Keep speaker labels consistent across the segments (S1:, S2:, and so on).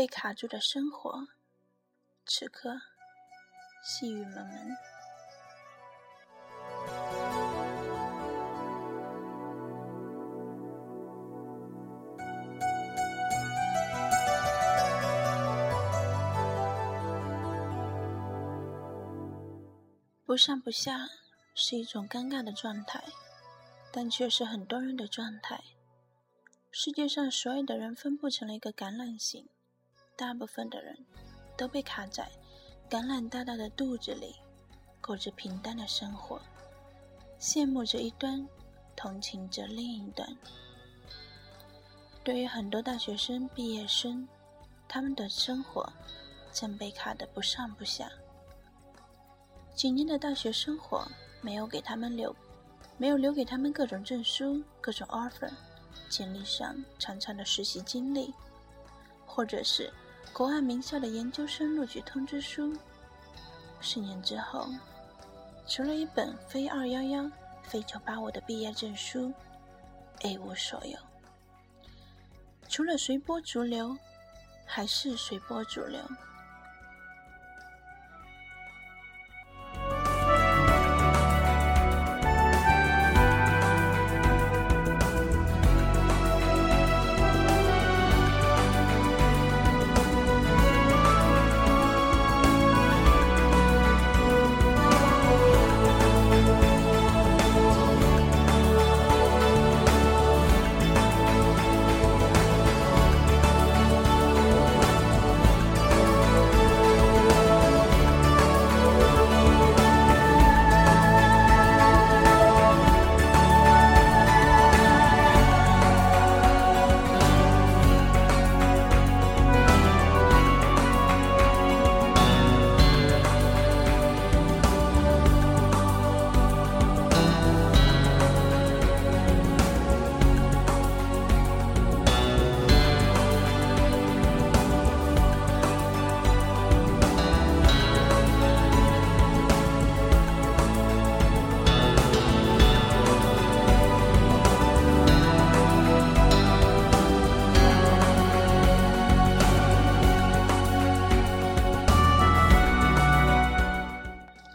S1: 被卡住的生活，此刻细雨蒙蒙。不上不下是一种尴尬的状态，但却是很多人的状态。世界上所有的人分布成了一个橄榄形，大部分的人都被卡在橄榄大大的肚子里，过着平淡的生活，羡慕着一端，同情着另一端。对于很多大学生、毕业生，他们的生活正被卡得不上不下。几年的大学生活没有给他们留，没有留给他们各种证书、各种 offer，简历上长长的实习经历，或者是国外名校的研究生录取通知书。四年之后，除了一本非二幺幺、非九八五的毕业证书，一无所有。除了随波逐流，还是随波逐流。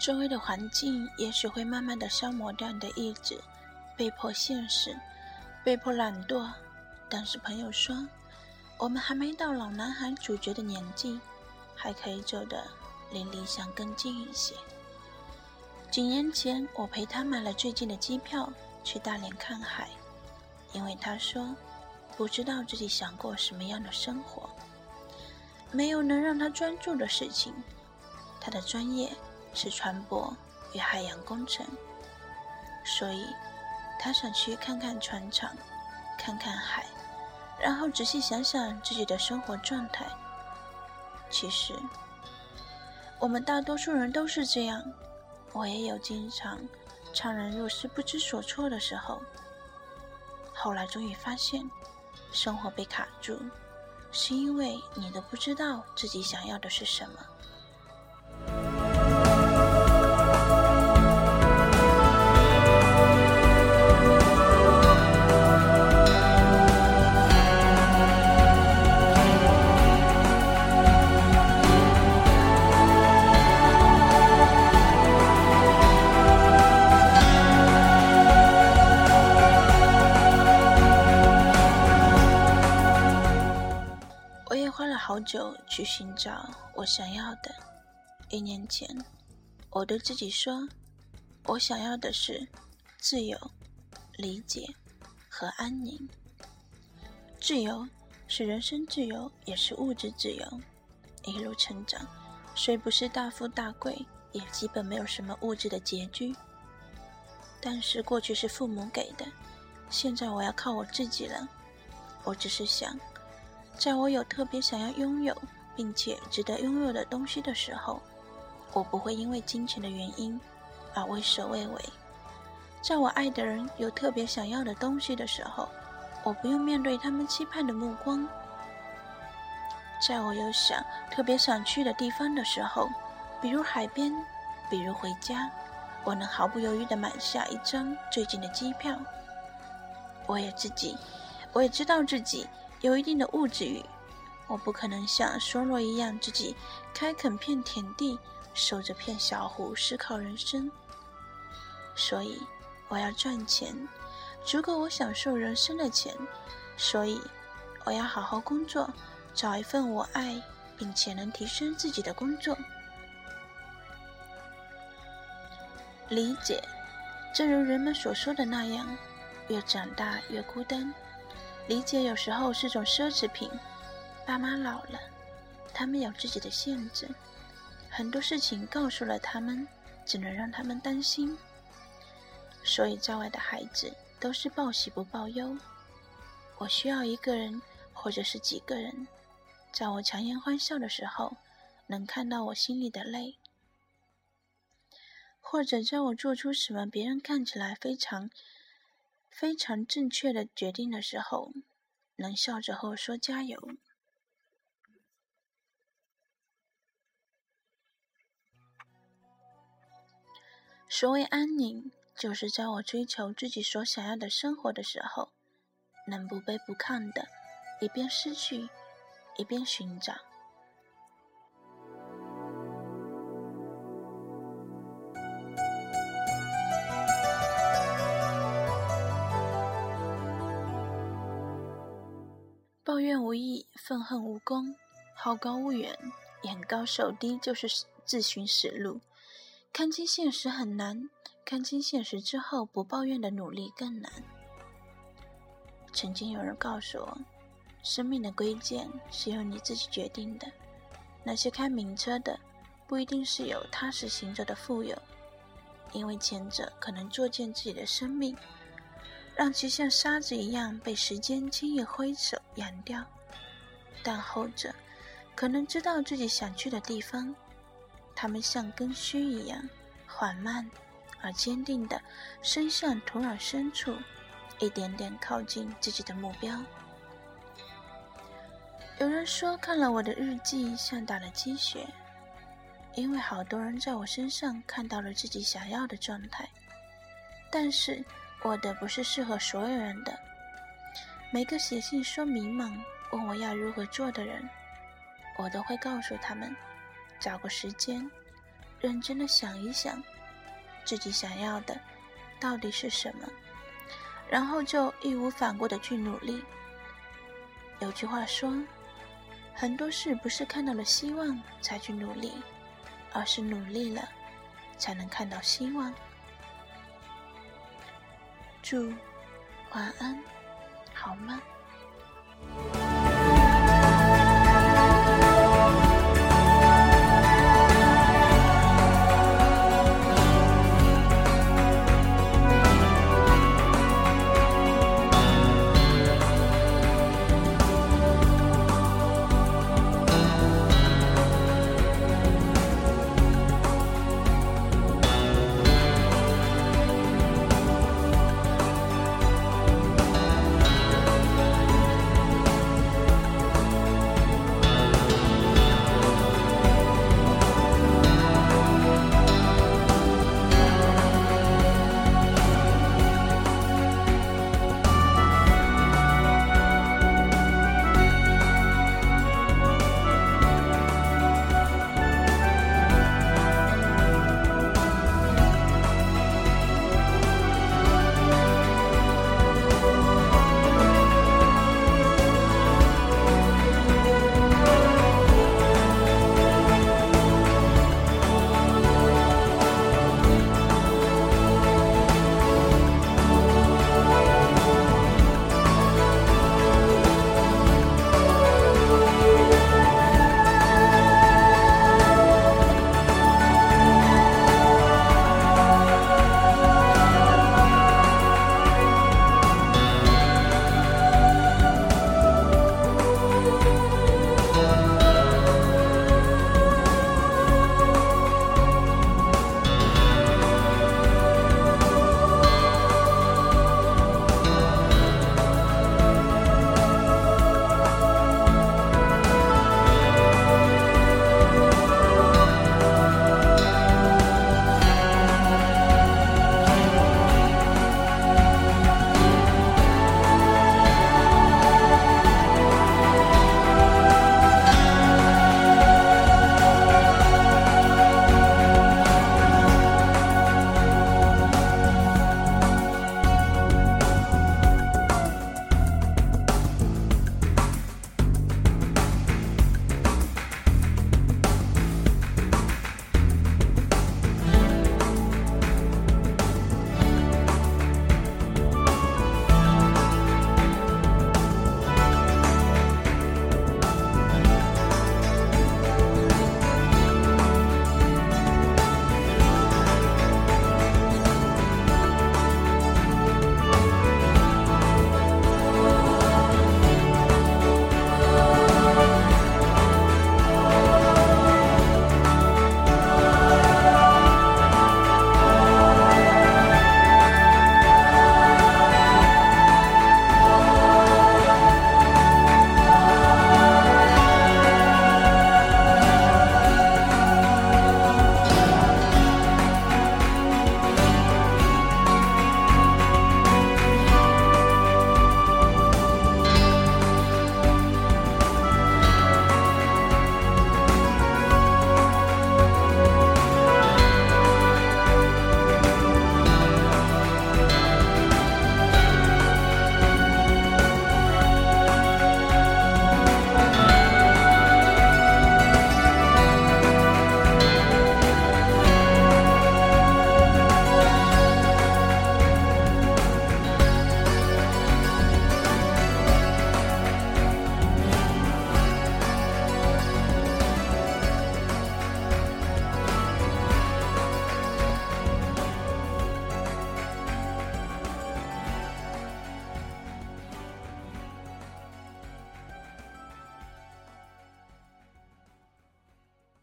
S1: 周围的环境也许会慢慢的消磨掉你的意志，被迫现实，被迫懒惰。但是朋友说，我们还没到老男孩主角的年纪，还可以走得离理想更近一些。几年前，我陪他买了最近的机票去大连看海，因为他说不知道自己想过什么样的生活，没有能让他专注的事情，他的专业。是船舶与海洋工程，所以他想去看看船厂，看看海，然后仔细想想自己的生活状态。其实，我们大多数人都是这样。我也有经常怅然若失、不知所措的时候。后来终于发现，生活被卡住，是因为你都不知道自己想要的是什么。去寻找我想要的。一年前，我对自己说：“我想要的是自由、理解和安宁。自由是人身自由，也是物质自由。一路成长，虽不是大富大贵，也基本没有什么物质的拮据。但是过去是父母给的，现在我要靠我自己了。我只是想。”在我有特别想要拥有并且值得拥有的东西的时候，我不会因为金钱的原因而畏首畏尾；在我爱的人有特别想要的东西的时候，我不用面对他们期盼的目光；在我有想特别想去的地方的时候，比如海边，比如回家，我能毫不犹豫地买下一张最近的机票。我也自己，我也知道自己。有一定的物质欲，我不可能像梭罗一样自己开垦片田地，守着片小湖思考人生。所以我要赚钱，足够我享受人生的钱。所以我要好好工作，找一份我爱并且能提升自己的工作。理解，正如人们所说的那样，越长大越孤单。理解有时候是种奢侈品。爸妈老了，他们有自己的限制，很多事情告诉了他们，只能让他们担心。所以，在外的孩子都是报喜不报忧。我需要一个人，或者是几个人，在我强颜欢笑的时候，能看到我心里的泪。或者在我做出什么别人看起来非常、非常正确的决定的时候，能笑着和我说加油。所谓安宁，就是在我追求自己所想要的生活的时候，能不卑不亢的，一边失去，一边寻找。抱怨无益，愤恨无功，好高骛远，眼高手低，就是自寻死路。看清现实很难，看清现实之后不抱怨的努力更难。曾经有人告诉我，生命的规键是由你自己决定的。那些开名车的，不一定是有踏实行走的富有，因为前者可能作践自己的生命。让其像沙子一样被时间轻易挥手扬掉，但后者可能知道自己想去的地方，他们像根须一样缓慢而坚定地伸向土壤深处，一点点靠近自己的目标。有人说看了我的日记像打了鸡血，因为好多人在我身上看到了自己想要的状态，但是。我的不是适合所有人的。每个写信说迷茫、问我要如何做的人，我都会告诉他们：找个时间，认真的想一想，自己想要的到底是什么，然后就义无反顾的去努力。有句话说，很多事不是看到了希望才去努力，而是努力了，才能看到希望。祝晚安，好吗？